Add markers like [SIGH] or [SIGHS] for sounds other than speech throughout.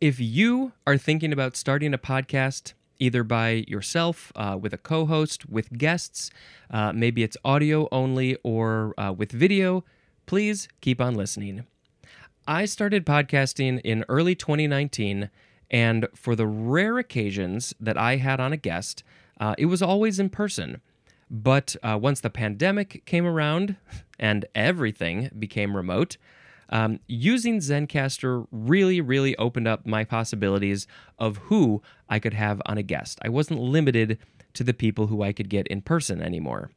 If you are thinking about starting a podcast, either by yourself, uh, with a co host, with guests, uh, maybe it's audio only, or uh, with video, please keep on listening. I started podcasting in early 2019, and for the rare occasions that I had on a guest, uh, it was always in person. But uh, once the pandemic came around [LAUGHS] and everything became remote, um, using Zencastr really, really opened up my possibilities of who I could have on a guest. I wasn't limited to the people who I could get in person anymore.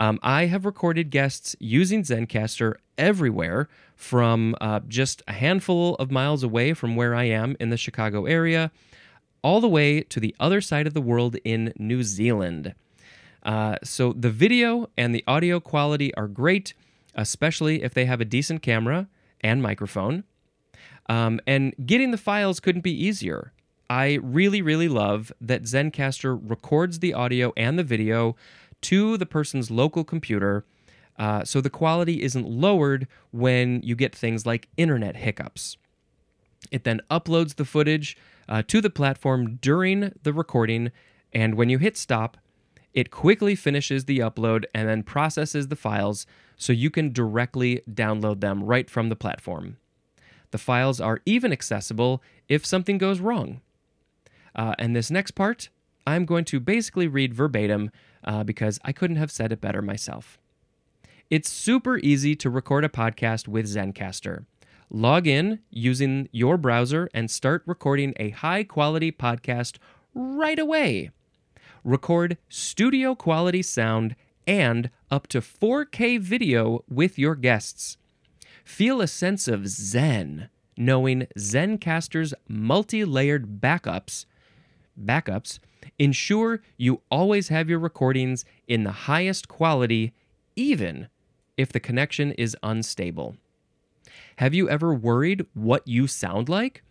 Um, I have recorded guests using Zencastr everywhere from uh, just a handful of miles away from where I am in the Chicago area, all the way to the other side of the world in New Zealand. Uh, so the video and the audio quality are great, especially if they have a decent camera and microphone. Um, and getting the files couldn't be easier. I really, really love that Zencastr records the audio and the video to the person's local computer. Uh, so the quality isn't lowered when you get things like internet hiccups. It then uploads the footage uh, to the platform during the recording, and when you hit stop, it quickly finishes the upload and then processes the files so you can directly download them right from the platform. The files are even accessible if something goes wrong. Uh, and this next part, I'm going to basically read verbatim uh, because I couldn't have said it better myself. It's super easy to record a podcast with Zencastr. Log in using your browser and start recording a high quality podcast right away. Record studio quality sound and up to 4K video with your guests. Feel a sense of zen knowing Zencastr's multi layered backups. Backups ensure you always have your recordings in the highest quality, even if the connection is unstable. Have you ever worried what you sound like?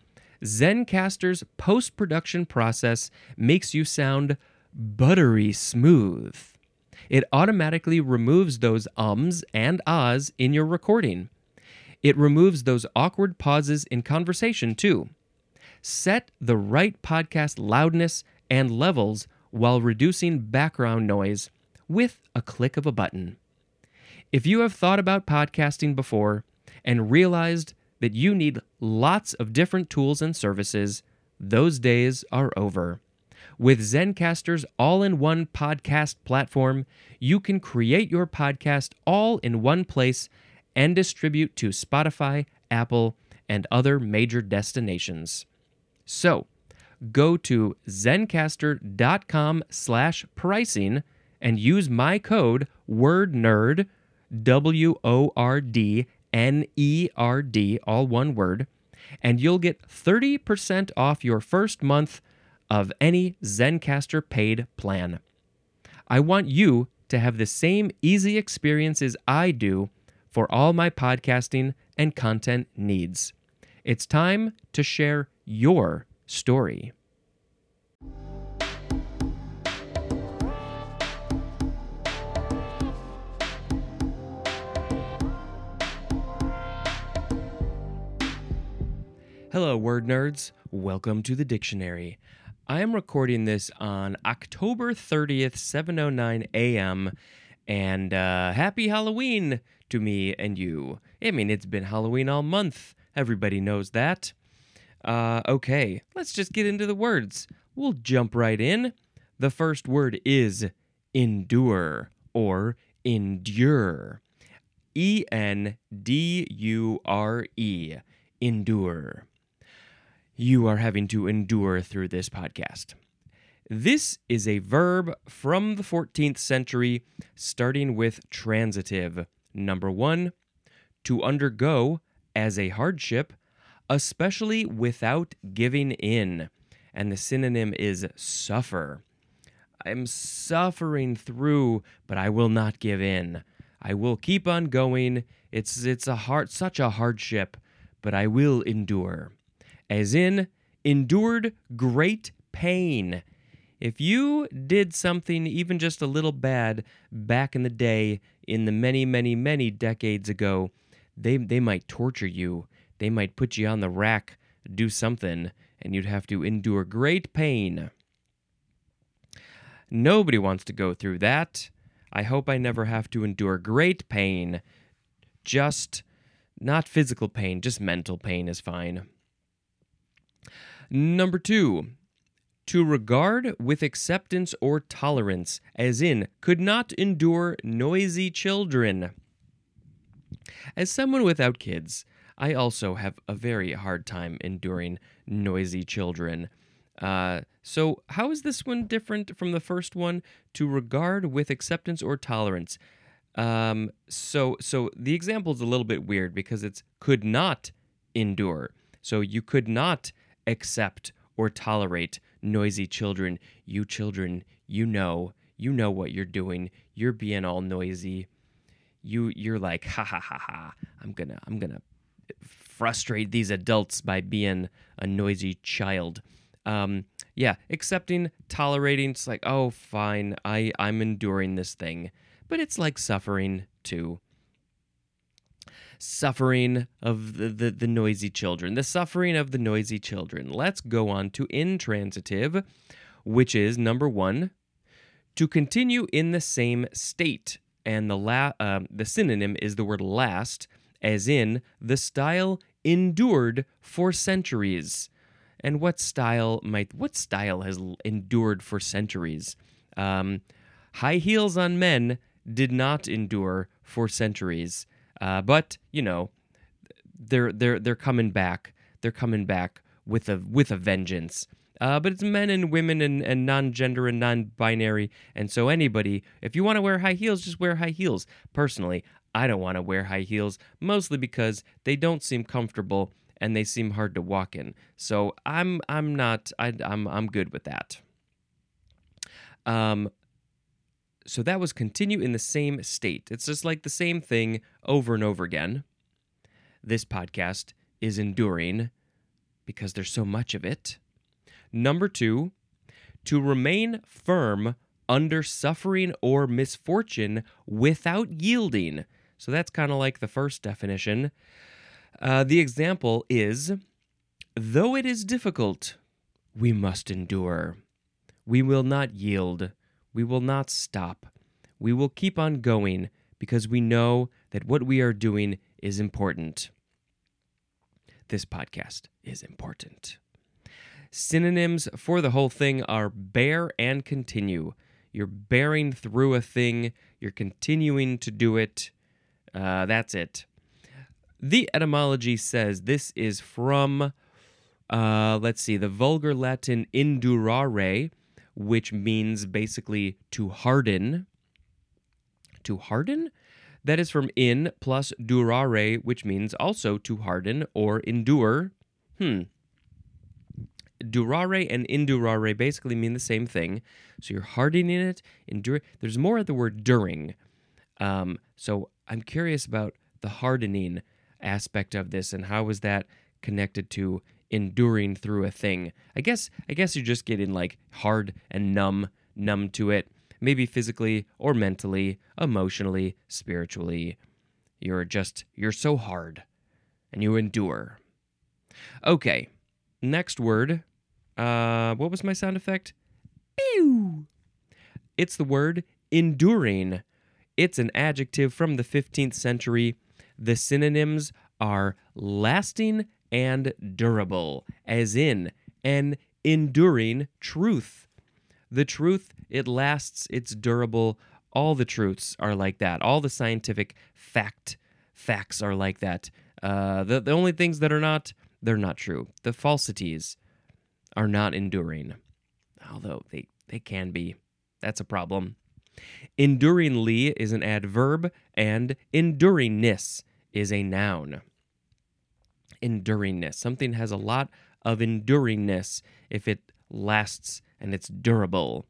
Zencastr's post production process makes you sound buttery smooth. It automatically removes those ums and ahs in your recording. It removes those awkward pauses in conversation, too. Set the right podcast loudness and levels while reducing background noise with a click of a button. If you have thought about podcasting before and realized that you need lots of different tools and services, those days are over. With Zencastr's all in one podcast platform, you can create your podcast all in one place and distribute to Spotify, Apple, and other major destinations. So, go to zencastr.com slash pricing and use my code WORDNERD, W O R D N E R D, all one word, and you'll get 30% off your first month of any Zencastr paid plan. I want you to have the same easy experiences I do for all my podcasting and content needs. It's time to share your story. Hello, word nerds. Welcome to the dictionary. I am recording this on October 30th, 7:09 a.m. and uh, happy Halloween to me and you. I mean, it's been Halloween all month. Everybody knows that. Uh, okay, let's just get into the words. We'll jump right in. The first word is endure or endure. E N D U R E. Endure you are having to endure through this podcast. This is a verb from the 14th century, starting with transitive. Number one, to undergo as a hardship, especially without giving in. And the synonym is suffer. I'm suffering through, but I will not give in. I will keep on going. It's it's a hard such a hardship, but I will endure as in endured great pain. If you did something even just a little bad back in the day, in the many, many, many decades ago, they, they might torture you. They might put you on the rack do something and you'd have to endure great pain. Nobody wants to go through that. I hope I never have to endure great pain. Just not physical pain, just mental pain is fine. Number two, to regard with acceptance or tolerance, as in, could not endure noisy children. As someone without kids, I also have a very hard time enduring noisy children. Uh, so, how is this one different from the first one? To regard with acceptance or tolerance. Um, so, so the example is a little bit weird because it's could not endure. So you could not accept or tolerate noisy children. You children, you know, you know what you're doing. You're being all noisy. You you're like, ha ha ha ha. I'm gonna I'm gonna frustrate these adults by being a noisy child. Um, yeah, accepting, tolerating. It's like, oh, fine. I I'm enduring this thing, but it's like suffering too suffering of the, the, the noisy children, the suffering of the noisy children. Let's go on to intransitive, which is number one, to continue in the same state. And the, la- uh, the synonym is the word last, as in the style endured for centuries. And what style might what style has endured for centuries? Um, high heels on men did not endure for centuries. Uh, but you know, they're they're they're coming back. They're coming back with a with a vengeance. Uh, but it's men and women and, and non-gender and non-binary, and so anybody, if you want to wear high heels, just wear high heels. Personally, I don't want to wear high heels, mostly because they don't seem comfortable and they seem hard to walk in. So I'm I'm not I, I'm I'm good with that. Um, so that was continue in the same state. It's just like the same thing over and over again. This podcast is enduring because there's so much of it. Number two, to remain firm under suffering or misfortune without yielding. So that's kind of like the first definition. Uh, the example is though it is difficult, we must endure. We will not yield. We will not stop. We will keep on going because we know that what we are doing is important. This podcast is important. Synonyms for the whole thing are bear and continue. You're bearing through a thing, you're continuing to do it. Uh, that's it. The etymology says this is from, uh, let's see, the vulgar Latin indurare, which means basically to harden. To harden? That is from in plus durare, which means also to harden or endure. Hmm. Durare and indurare basically mean the same thing. So you're hardening it, endure. There's more of the word during. Um, so I'm curious about the hardening aspect of this and how is that connected to enduring through a thing. I guess I guess you're just getting like hard and numb, numb to it, maybe physically or mentally, emotionally, spiritually. You're just you're so hard and you endure. Okay. Next word. Uh what was my sound effect? Pew. It's the word enduring. It's an adjective from the 15th century. The synonyms are lasting and durable, as in an enduring truth. The truth, it lasts, it's durable. All the truths are like that. All the scientific fact facts are like that. Uh, the, the only things that are not, they're not true. The falsities are not enduring, although they, they can be. That's a problem. Enduringly is an adverb, and enduringness is a noun enduringness. Something has a lot of enduringness if it lasts and it's durable.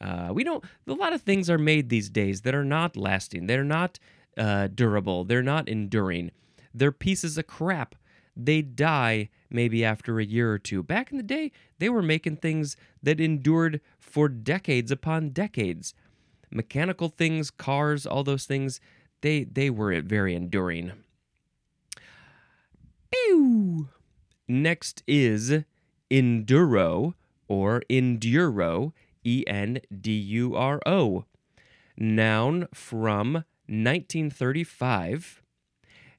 Uh, we don't. A lot of things are made these days that are not lasting. They're not uh, durable. They're not enduring. They're pieces of crap. They die maybe after a year or two. Back in the day, they were making things that endured for decades upon decades. Mechanical things, cars, all those things, they they were very enduring. Pew! Next is enduro or enduro, E N D U R O. Noun from 1935.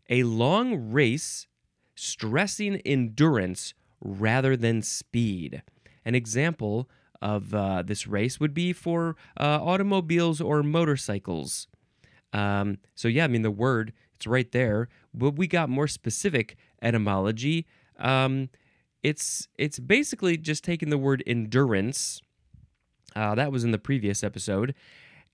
A long race stressing endurance rather than speed. An example of uh, this race would be for uh, automobiles or motorcycles. Um, so, yeah, I mean, the word, it's right there. But we got more specific etymology. Um, it's it's basically just taking the word endurance. Uh, that was in the previous episode,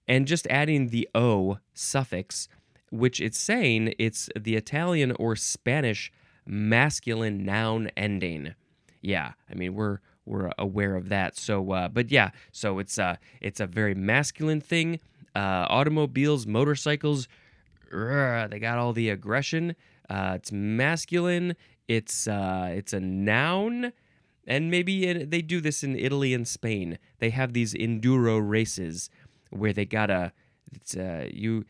and just adding the o suffix, which it's saying it's the Italian or Spanish masculine noun ending. Yeah, I mean we're we're aware of that. So, uh, but yeah, so it's uh it's a very masculine thing. Uh, automobiles, motorcycles, they got all the aggression. Uh, it's masculine. It's uh, it's a noun, and maybe it, they do this in Italy and Spain. They have these enduro races where they gotta. It's uh, you.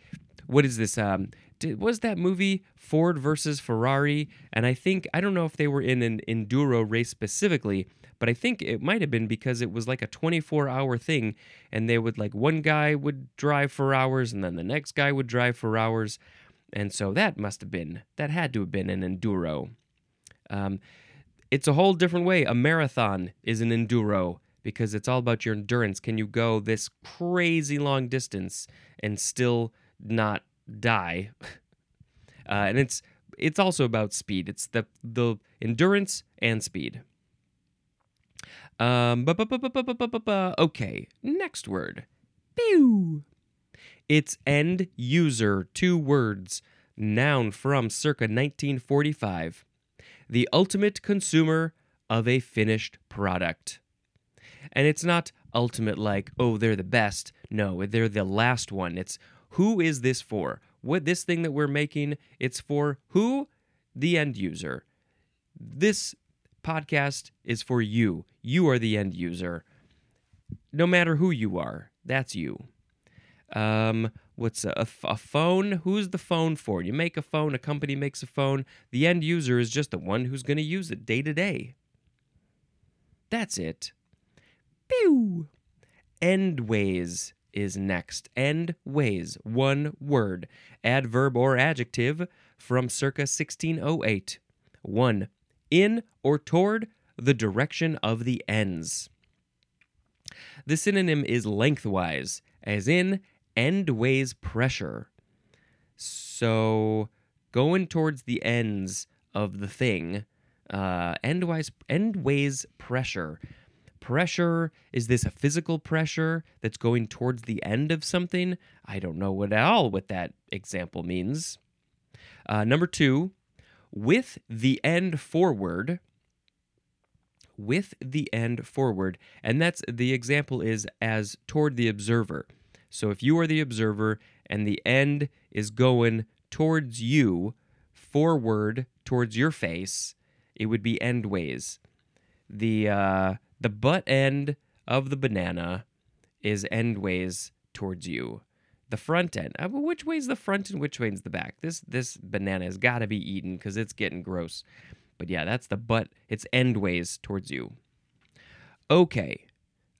What is this? Um, did, was that movie Ford versus Ferrari? And I think I don't know if they were in an enduro race specifically, but I think it might have been because it was like a 24 hour thing, and they would like one guy would drive for hours, and then the next guy would drive for hours, and so that must have been that had to have been an enduro. Um, it's a whole different way. A marathon is an enduro because it's all about your endurance. Can you go this crazy long distance and still not die? [LAUGHS] Uh, and it's it's also about speed. It's the the endurance and speed. Um, okay, next word. Pew. It's end user, two words, noun from circa 1945 the ultimate consumer of a finished product. And it's not ultimate like, oh, they're the best. No, they're the last one. It's who is this for? What this thing that we're making, it's for who? The end user. This podcast is for you. You are the end user. No matter who you are, that's you. Um, what's a, a, phone? Who's the phone for? You make a phone, a company makes a phone. The end user is just the one who's going to use it day to day. That's it. Pew! Endways is next. Endways, one word, adverb or adjective from circa 1608. 1. In or toward the direction of the ends. The synonym is lengthwise, as in endways pressure. So going towards the ends of the thing, uh, endwise, endways pressure. Pressure is this a physical pressure that's going towards the end of something? I don't know what at all what that example means. Uh, number two, with the end forward. With the end forward, and that's the example is as toward the observer. So if you are the observer and the end is going towards you, forward towards your face, it would be endways. The uh, the butt end of the banana is endways towards you. The front end. Uh, which way's the front and which way's the back? This this banana has got to be eaten because it's getting gross. But yeah, that's the butt. It's endways towards you. Okay.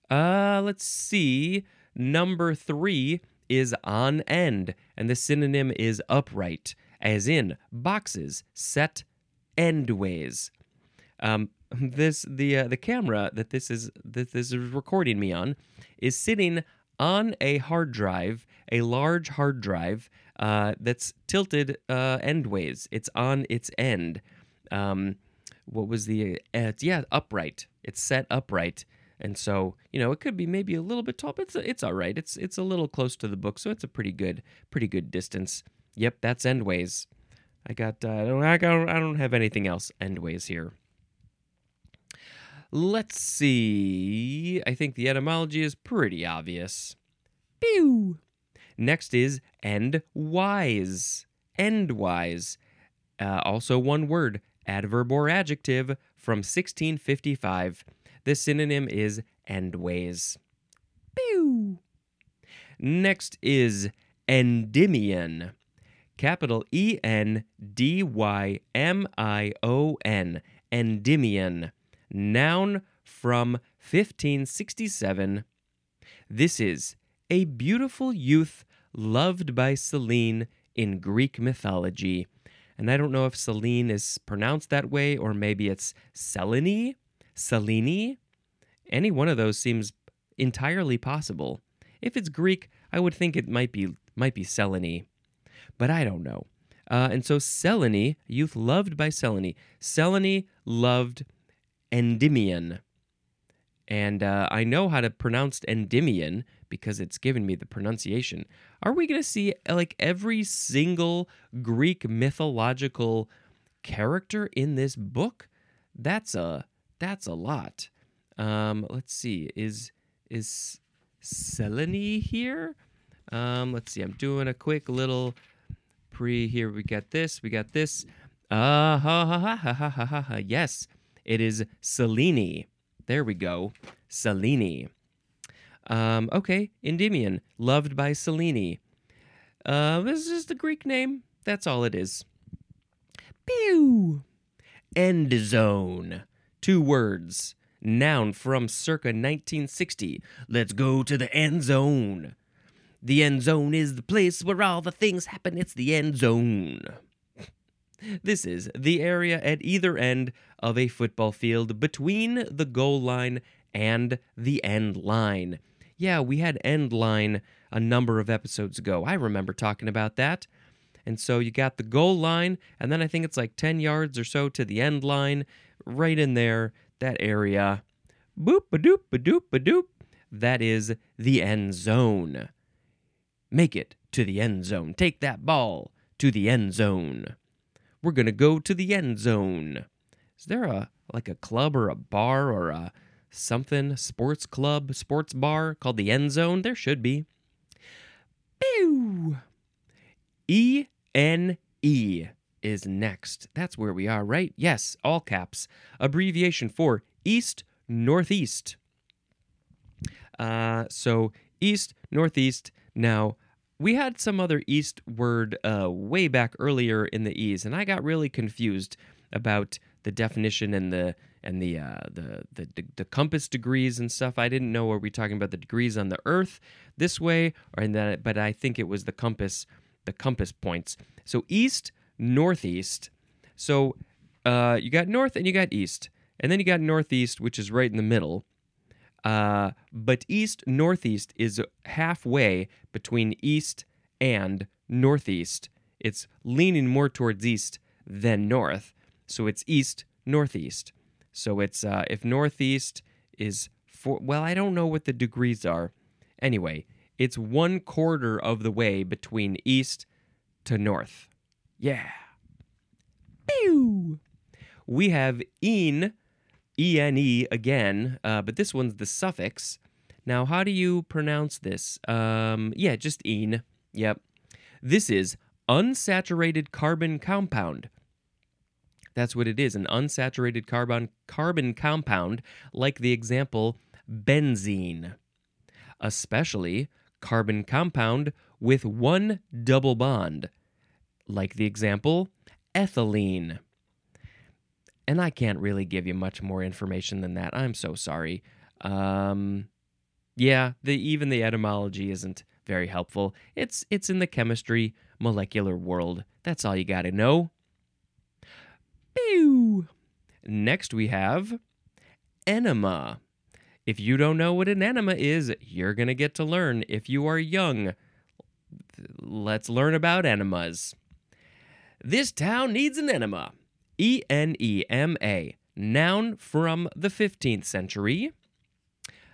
Uh, let's see. Number three is on end, and the synonym is upright, as in boxes set endways. Um, [LAUGHS] this the uh, the camera that this is that this is recording me on is sitting on a hard drive, a large hard drive uh, that's tilted uh, endways. It's on its end. Um, what was the uh, yeah upright? It's set upright. And so, you know, it could be maybe a little bit tall, but it's it's all right. It's it's a little close to the book, so it's a pretty good pretty good distance. Yep, that's endways. I got uh, I don't I don't I don't have anything else endways here. Let's see. I think the etymology is pretty obvious. Pew. Next is endwise. Endwise. Uh, also one word, adverb or adjective from 1655. The synonym is endways. Pew! Next is endymion. Capital E N D Y M I O N. Endymion, noun from 1567. This is a beautiful youth loved by Selene in Greek mythology. And I don't know if Selene is pronounced that way or maybe it's Selene, Selene. Any one of those seems entirely possible. If it's Greek, I would think it might be might be Selene, but I don't know. Uh, and so Selene, youth loved by Selene. Selene loved Endymion. And uh, I know how to pronounce Endymion because it's given me the pronunciation. Are we going to see like every single Greek mythological character in this book? That's a that's a lot. Um, let's see. Is is Selene here? Um, let's see. I'm doing a quick little pre here. We got this. We got this. Uh, ha, ha, ha, ha, ha, ha, ha. Yes, it is Selene. There we go. Selene. Um, okay, Endymion, loved by Selene. Uh, this is the Greek name. That's all it is. Pew! End zone. Two words. Noun from circa 1960. Let's go to the end zone. The end zone is the place where all the things happen. It's the end zone. This is the area at either end of a football field between the goal line and the end line. Yeah, we had end line a number of episodes ago. I remember talking about that. And so you got the goal line, and then I think it's like 10 yards or so to the end line, right in there, that area. Boop a doop a doop a doop. That is the end zone. Make it to the end zone. Take that ball to the end zone. We're going to go to the end zone. Is there a like a club or a bar or a something sports club, sports bar called the End Zone? There should be. Pew. E N E is next. That's where we are, right? Yes, all caps. Abbreviation for East Northeast. Uh, so East Northeast. Now we had some other East word uh, way back earlier in the E's, and I got really confused about the definition and the and the, uh, the, the the compass degrees and stuff. I didn't know are we talking about the degrees on the Earth this way or in that, but I think it was the compass the compass points. So east, northeast. So uh, you got north and you got east, and then you got northeast, which is right in the middle. Uh, but east northeast is halfway between east and northeast. It's leaning more towards east than north, so it's east northeast. So it's uh, if northeast is four. Well, I don't know what the degrees are. Anyway, it's one quarter of the way between east to north. Yeah. Pew. We have in E-N-E again, uh, but this one's the suffix. Now, how do you pronounce this? Um, yeah, just "een." Yep. This is unsaturated carbon compound. That's what it is, an unsaturated carbon carbon compound, like the example benzene. Especially carbon compound with one double bond, like the example ethylene. And I can't really give you much more information than that. I'm so sorry. Um, yeah, the even the etymology isn't very helpful. It's it's in the chemistry molecular world. That's all you got to know. Pew. Next we have enema. If you don't know what an enema is, you're going to get to learn if you are young. Let's learn about enemas. This town needs an enema. E N E M A, noun from the 15th century.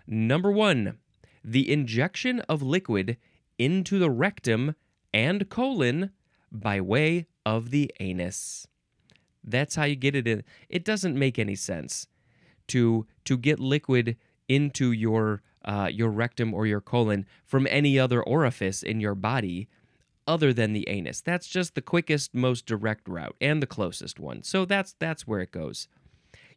Number one, the injection of liquid into the rectum and colon by way of the anus. That's how you get it in. It doesn't make any sense to to get liquid into your uh, your rectum or your colon from any other orifice in your body other than the anus. That's just the quickest, most direct route and the closest one. So that's that's where it goes.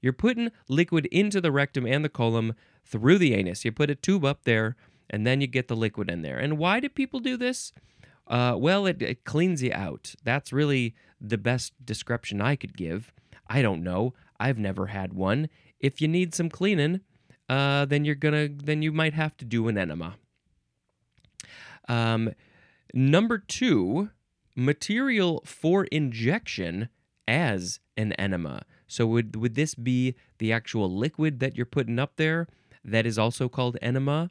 You're putting liquid into the rectum and the colon through the anus. You put a tube up there, and then you get the liquid in there. And why do people do this? Uh, well, it, it cleans you out. That's really the best description I could give. I don't know. I've never had one. If you need some cleaning, uh, then you're gonna then you might have to do an enema. Um, number two, material for injection as an enema. So would would this be the actual liquid that you're putting up there that is also called enema?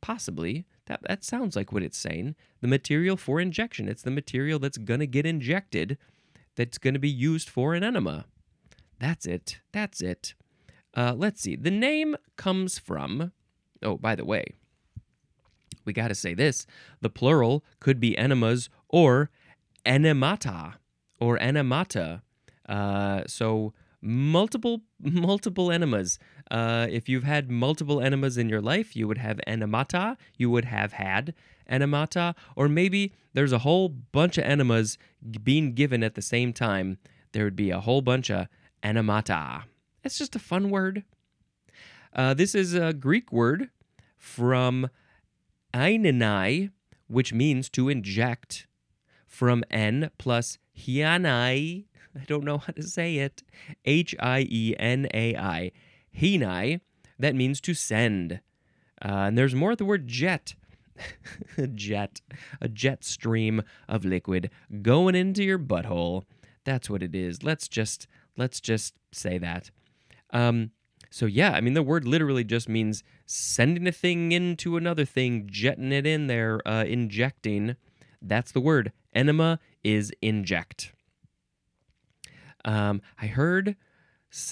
Possibly. That that sounds like what it's saying. The material for injection. It's the material that's gonna get injected that's gonna be used for an enema. That's it. That's it. Uh, let's see. The name comes from. Oh, by the way, we got to say this. The plural could be enemas or enemata or enemata. Uh, so multiple [LAUGHS] multiple enemas. Uh, if you've had multiple enemas in your life, you would have enemata. You would have had enemata, or maybe there's a whole bunch of enemas being given at the same time. There would be a whole bunch of enemata. It's just a fun word. Uh, this is a Greek word from einenai, which means to inject, from n plus hianai. I don't know how to say it. H I E N A I. Hinai. That means to send. Uh, and there's more of the word jet. [LAUGHS] jet. A jet stream of liquid going into your butthole. That's what it is. Let's just let's just say that. Um, so yeah, I mean the word literally just means sending a thing into another thing, jetting it in there, uh, injecting. That's the word. Enema is inject. Um, I heard,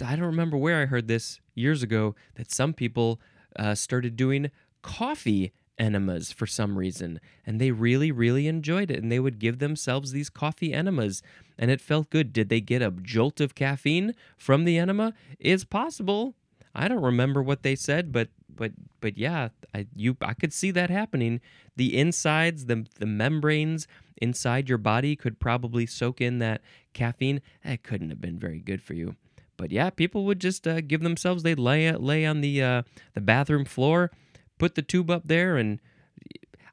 I don't remember where I heard this years ago, that some people uh, started doing coffee enemas for some reason, and they really, really enjoyed it, and they would give themselves these coffee enemas, and it felt good. Did they get a jolt of caffeine from the enema? It's possible. I don't remember what they said, but but but yeah, I you I could see that happening. The insides, the the membranes inside your body could probably soak in that caffeine. That couldn't have been very good for you. But yeah, people would just uh, give themselves. They'd lay lay on the uh, the bathroom floor, put the tube up there, and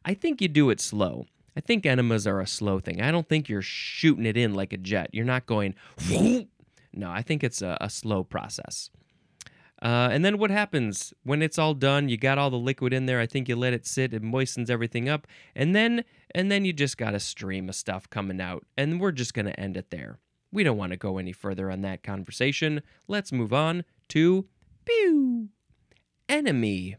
I think you do it slow. I think enemas are a slow thing. I don't think you're shooting it in like a jet. You're not going. No, I think it's a, a slow process. Uh, and then what happens when it's all done? You got all the liquid in there. I think you let it sit. It moistens everything up, and then and then you just got a stream of stuff coming out. And we're just gonna end it there. We don't want to go any further on that conversation. Let's move on to pew enemy.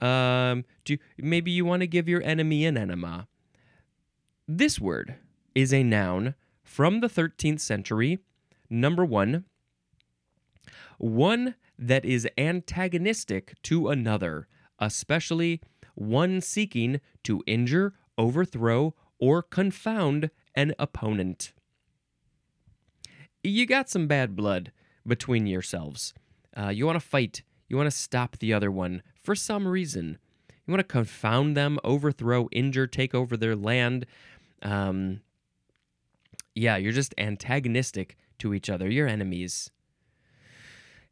Um, do maybe you want to give your enemy an enema? This word is a noun from the 13th century. Number one one that is antagonistic to another, especially one seeking to injure, overthrow, or confound an opponent. You got some bad blood between yourselves. Uh, you want to fight. You want to stop the other one for some reason. You want to confound them, overthrow, injure, take over their land. Um, yeah, you're just antagonistic to each other. You're enemies.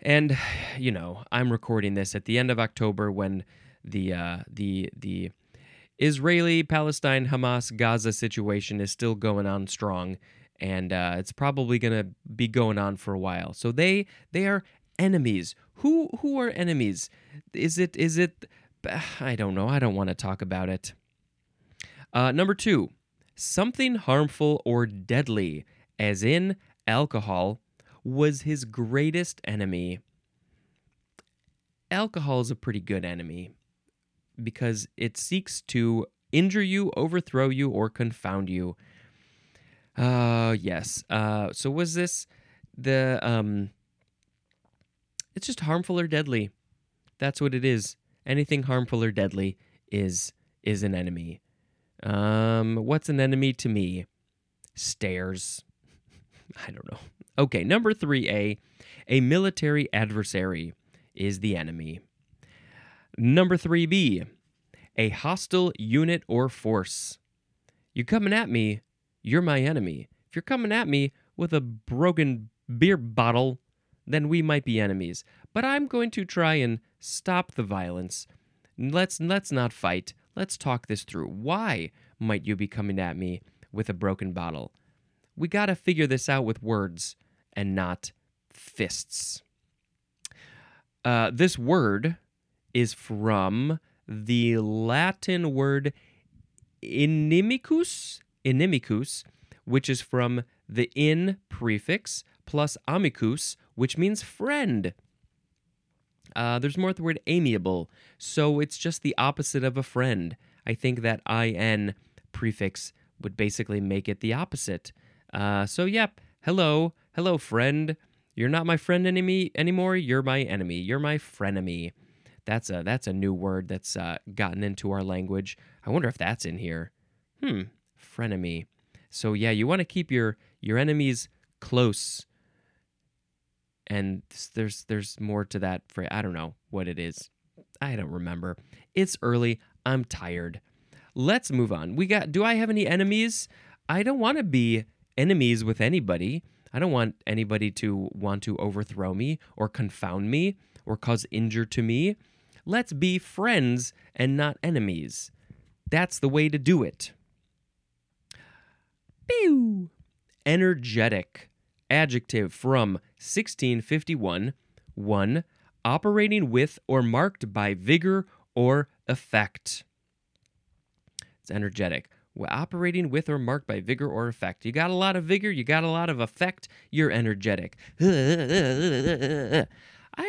And [SIGHS] you know, I'm recording this at the end of October when the uh, the the Israeli Palestine Hamas Gaza situation is still going on strong, and uh, it's probably going to be going on for a while. So they they are enemies. Who who are enemies? Is it is it? [SIGHS] I don't know. I don't want to talk about it. Uh, number two, something harmful or deadly, as in alcohol, was his greatest enemy. Alcohol is a pretty good enemy because it seeks to injure you, overthrow you, or confound you. Uh yes. Uh so was this the um it's just harmful or deadly. That's what it is. Anything harmful or deadly is is an enemy. Um what's an enemy to me? Stairs. [LAUGHS] I don't know. Okay, number 3A, a military adversary is the enemy. Number 3B, a hostile unit or force. You coming at me, you're my enemy. If you're coming at me with a broken beer bottle, then we might be enemies. But I'm going to try and stop the violence. Let's let's not fight. Let's talk this through. Why might you be coming at me with a broken bottle? We got to figure this out with words and not fists. Uh, this word is from the Latin word inimicus, inimicus, which is from the in prefix plus amicus, which means friend. Uh, there's more the word amiable, so it's just the opposite of a friend. I think that in prefix would basically make it the opposite. Uh, so, yep, hello, hello, friend. You're not my friend enemy anymore. You're my enemy. You're my frenemy. That's a that's a new word that's uh, gotten into our language. I wonder if that's in here. Hmm, frenemy. So yeah, you want to keep your your enemies close. And there's there's more to that phrase. I don't know what it is. I don't remember. It's early. I'm tired. Let's move on. We got do I have any enemies? I don't want to be enemies with anybody. I don't want anybody to want to overthrow me or confound me or cause injury to me. Let's be friends and not enemies. That's the way to do it. Pew! Energetic. Adjective from 1651. 1. Operating with or marked by vigor or effect. It's energetic. Operating with or marked by vigor or effect. You got a lot of vigor, you got a lot of effect, you're energetic. [LAUGHS] I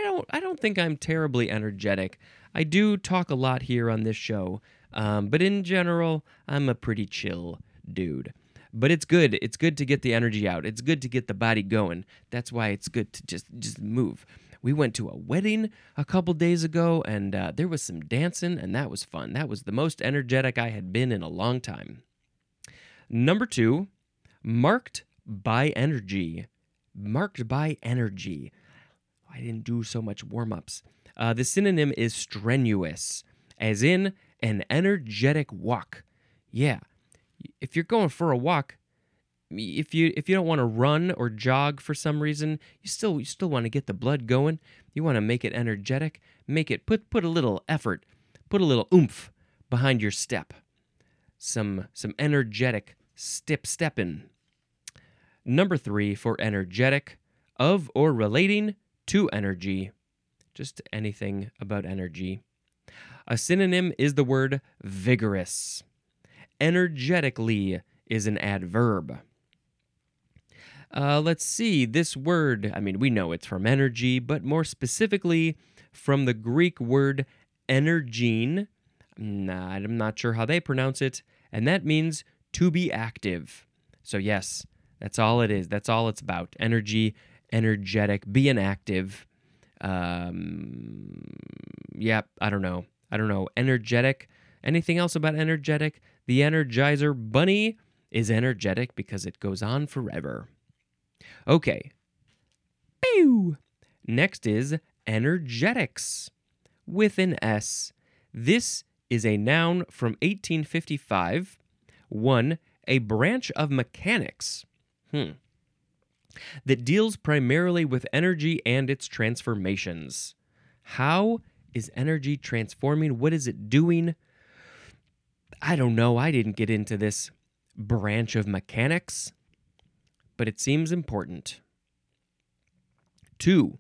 don't I don't think I'm terribly energetic. I do talk a lot here on this show, um, but in general, I'm a pretty chill dude. But it's good. It's good to get the energy out. It's good to get the body going. That's why it's good to just just move. We went to a wedding a couple days ago, and uh, there was some dancing, and that was fun. That was the most energetic I had been in a long time. Number two, marked by energy. Marked by energy. I didn't do so much warm ups. Uh, the synonym is strenuous, as in an energetic walk. Yeah, if you're going for a walk, if you if you don't want to run or jog for some reason, you still you still want to get the blood going. You want to make it energetic, make it put put a little effort, put a little oomph behind your step. Some some energetic step stepping. Number 3 for energetic of or relating to energy. Just anything about energy. A synonym is the word vigorous. Energetically is an adverb. Uh, let's see, this word, I mean, we know it's from energy, but more specifically from the Greek word energene. Nah, I'm not sure how they pronounce it, and that means to be active. So, yes, that's all it is. That's all it's about. Energy, energetic, being active. Um, yeah, I don't know. I don't know. Energetic. Anything else about energetic? The Energizer Bunny is energetic because it goes on forever. Okay. Pew! Next is energetics with an S. This is a noun from 1855. One, a branch of mechanics. Hmm. That deals primarily with energy and its transformations. How is energy transforming? What is it doing? I don't know. I didn't get into this branch of mechanics but it seems important. Two,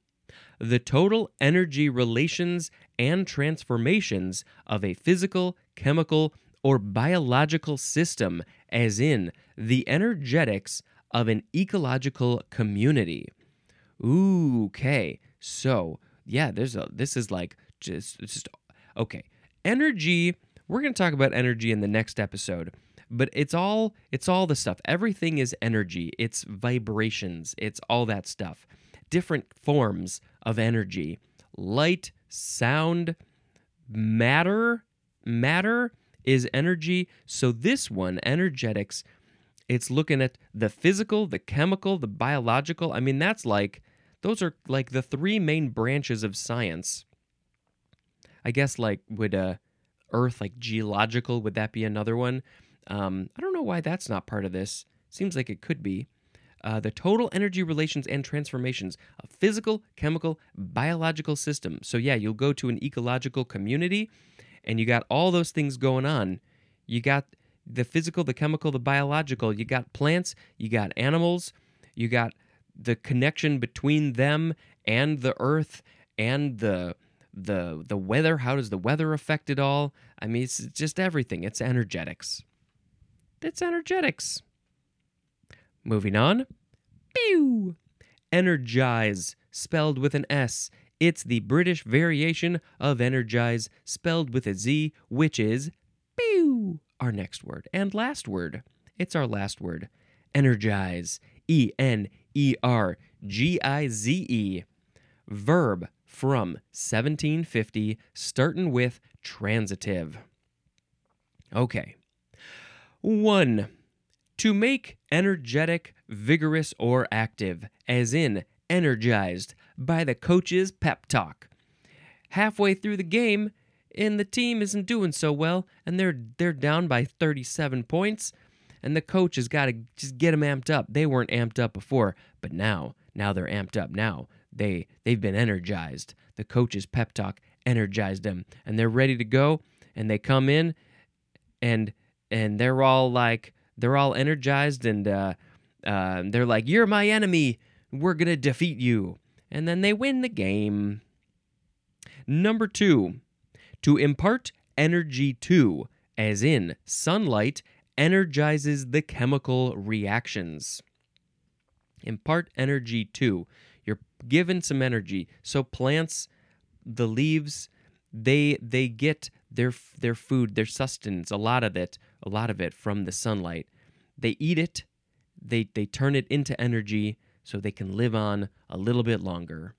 the total energy relations and transformations of a physical, chemical, or biological system, as in the energetics of an ecological community. Ooh, okay. So, yeah, there's a this is like just just okay. Energy, we're going to talk about energy in the next episode but it's all it's all the stuff. Everything is energy. It's vibrations. It's all that stuff. Different forms of energy. Light sound matter matter is energy. So this one energetics it's looking at the physical the chemical the biological. I mean that's like those are like the three main branches of science. I guess like would uh earth like geological would that be another one um, I don't know why that's not part of this. Seems like it could be. Uh, the total energy relations and transformations of physical, chemical, biological systems. So, yeah, you'll go to an ecological community and you got all those things going on. You got the physical, the chemical, the biological. You got plants, you got animals, you got the connection between them and the earth and the the the weather how does the weather affect it all i mean it's just everything it's energetics it's energetics. Moving on. Pew! energize spelled with an s. It's the british variation of energize spelled with a z which is pew. Our next word and last word. It's our last word. Energize. E n e r g i z e. Verb from 1750, starting with transitive. Okay. One, to make energetic, vigorous, or active, as in energized by the coach's pep talk. Halfway through the game, and the team isn't doing so well, and they're they're down by 37 points, and the coach has got to just get them amped up. They weren't amped up before, but now, now they're amped up. Now they they've been energized. The coach's pep talk energized them, and they're ready to go. And they come in, and and they're all like they're all energized, and uh, uh, they're like, "You're my enemy. We're gonna defeat you." And then they win the game. Number two, to impart energy to, as in sunlight, energizes the chemical reactions. Impart energy to. You're given some energy. So plants, the leaves, they they get their their food, their sustenance, a lot of it, a lot of it from the sunlight. They eat it, they they turn it into energy so they can live on a little bit longer.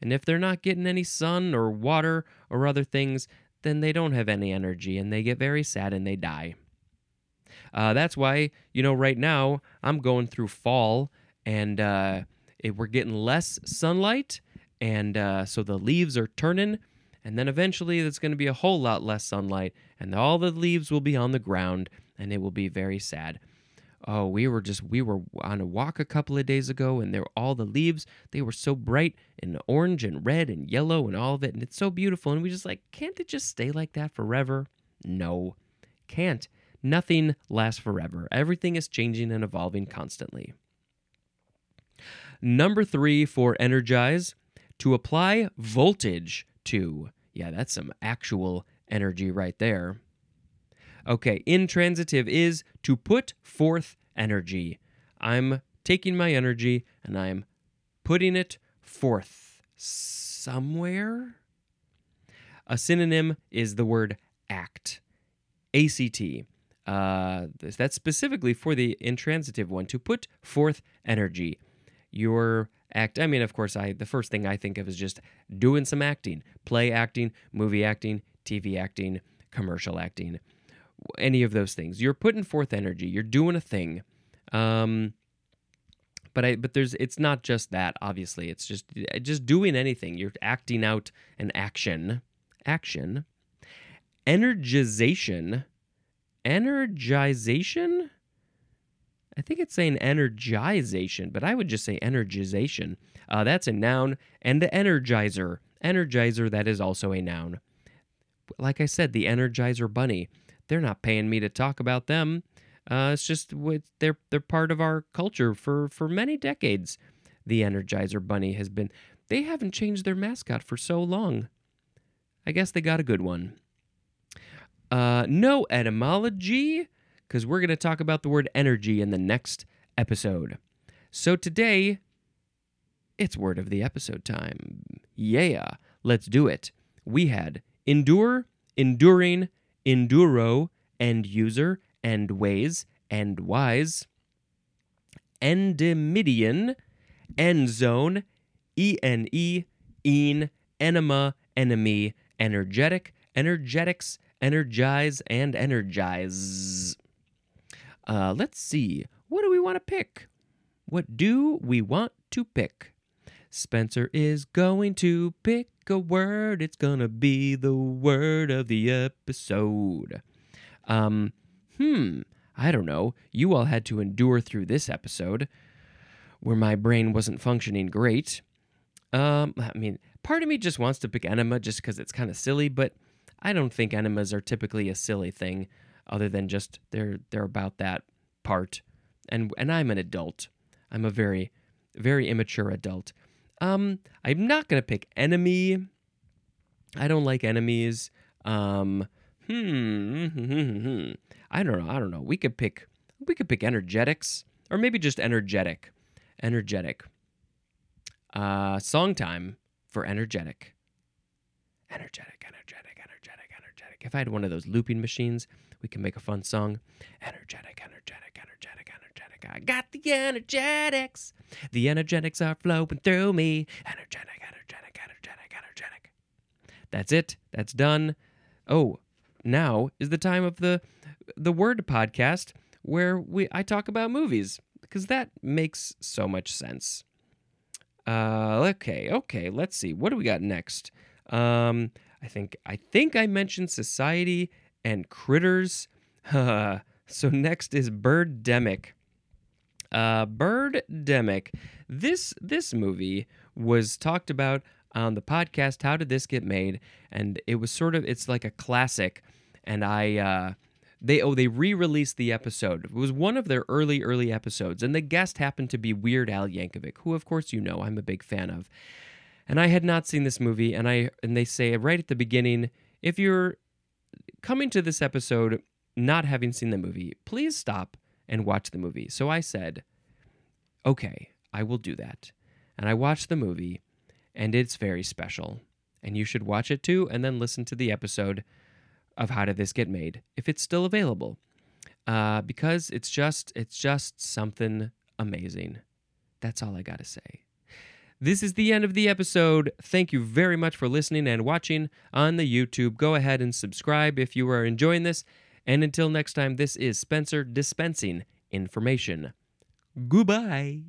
And if they're not getting any sun or water or other things, then they don't have any energy and they get very sad and they die. Uh, that's why, you know, right now I'm going through fall and uh, it, we're getting less sunlight, and uh, so the leaves are turning. And then eventually, there's going to be a whole lot less sunlight, and all the leaves will be on the ground, and it will be very sad. Oh, we were just we were on a walk a couple of days ago, and there were all the leaves. They were so bright and orange and red and yellow and all of it, and it's so beautiful. And we just like, can't it just stay like that forever? No, can't. Nothing lasts forever. Everything is changing and evolving constantly. Number three for energize, to apply voltage to. Yeah, that's some actual energy right there. Okay, intransitive is to put forth energy. I'm taking my energy and I'm putting it forth somewhere. A synonym is the word act. ACT. Uh, that's specifically for the intransitive one to put forth energy your act i mean of course i the first thing i think of is just doing some acting play acting movie acting tv acting commercial acting any of those things. You're putting forth energy you're doing a thing um but i but there's it's not just that obviously. It's just just doing anything. You're acting out an action action energization energization I think it's saying energization, but I would just say energization. Uh, that's a noun, and the energizer. Energizer, that is also a noun. Like I said, the Energizer Bunny. They're not paying me to talk about them. Uh, it's just they're they're part of our culture for for many decades. The Energizer Bunny has been. They haven't changed their mascot for so long. I guess they got a good one. Uh, no etymology because we're going to talk about the word energy in the next episode. So today, it's word of the episode time. Yeah, let's do it. We had endure, enduring, enduro, end user, end ways, end wise, Endymion, end zone, E N E, een, enema, enemy, energetic, energetics, energize, and energize. Uh, let's see. What do we want to pick? What do we want to pick? Spencer is going to pick a word. It's going to be the word of the episode. Um, hmm, I don't know. You all had to endure through this episode where my brain wasn't functioning great. Um, I mean, part of me just wants to pick enema just because it's kind of silly, but I don't think enemas are typically a silly thing other than just they're they're about that part. And and I'm an adult. I'm a very very immature adult. Um, I'm not gonna pick Enemy. I don't like enemies. Um, hmm, hmm, hmm, hmm. I don't know. I don't know. We could pick. We could pick energetics, or maybe just energetic. Energetic. Uh, song time for energetic. Energetic, energetic, energetic, energetic. If I had one of those looping machines, we can make a fun song. Energetic, energetic, energetic, energetic. I got the energetics. The energetics are flowing through me. Energetic, energetic, energetic, energetic. That's it. That's done. Oh, now is the time of the the word podcast where we I talk about movies because that makes so much sense. Uh, okay, okay. Let's see. What do we got next? Um, I think I think I mentioned society and critters. [LAUGHS] so next is Birdemic. Uh, Birdemic. This this movie was talked about on the podcast. How did this get made? And it was sort of it's like a classic. And I uh, they oh they re-released the episode. It was one of their early early episodes, and the guest happened to be Weird Al Yankovic, who of course you know I'm a big fan of. And I had not seen this movie, and I and they say right at the beginning, if you're coming to this episode not having seen the movie, please stop and watch the movie. So I said, okay, I will do that. And I watched the movie, and it's very special. And you should watch it too, and then listen to the episode of How Did This Get Made if it's still available. Uh, because it's just it's just something amazing. That's all I gotta say. This is the end of the episode. Thank you very much for listening and watching on the YouTube. Go ahead and subscribe if you are enjoying this. And until next time, this is Spencer dispensing information. Goodbye.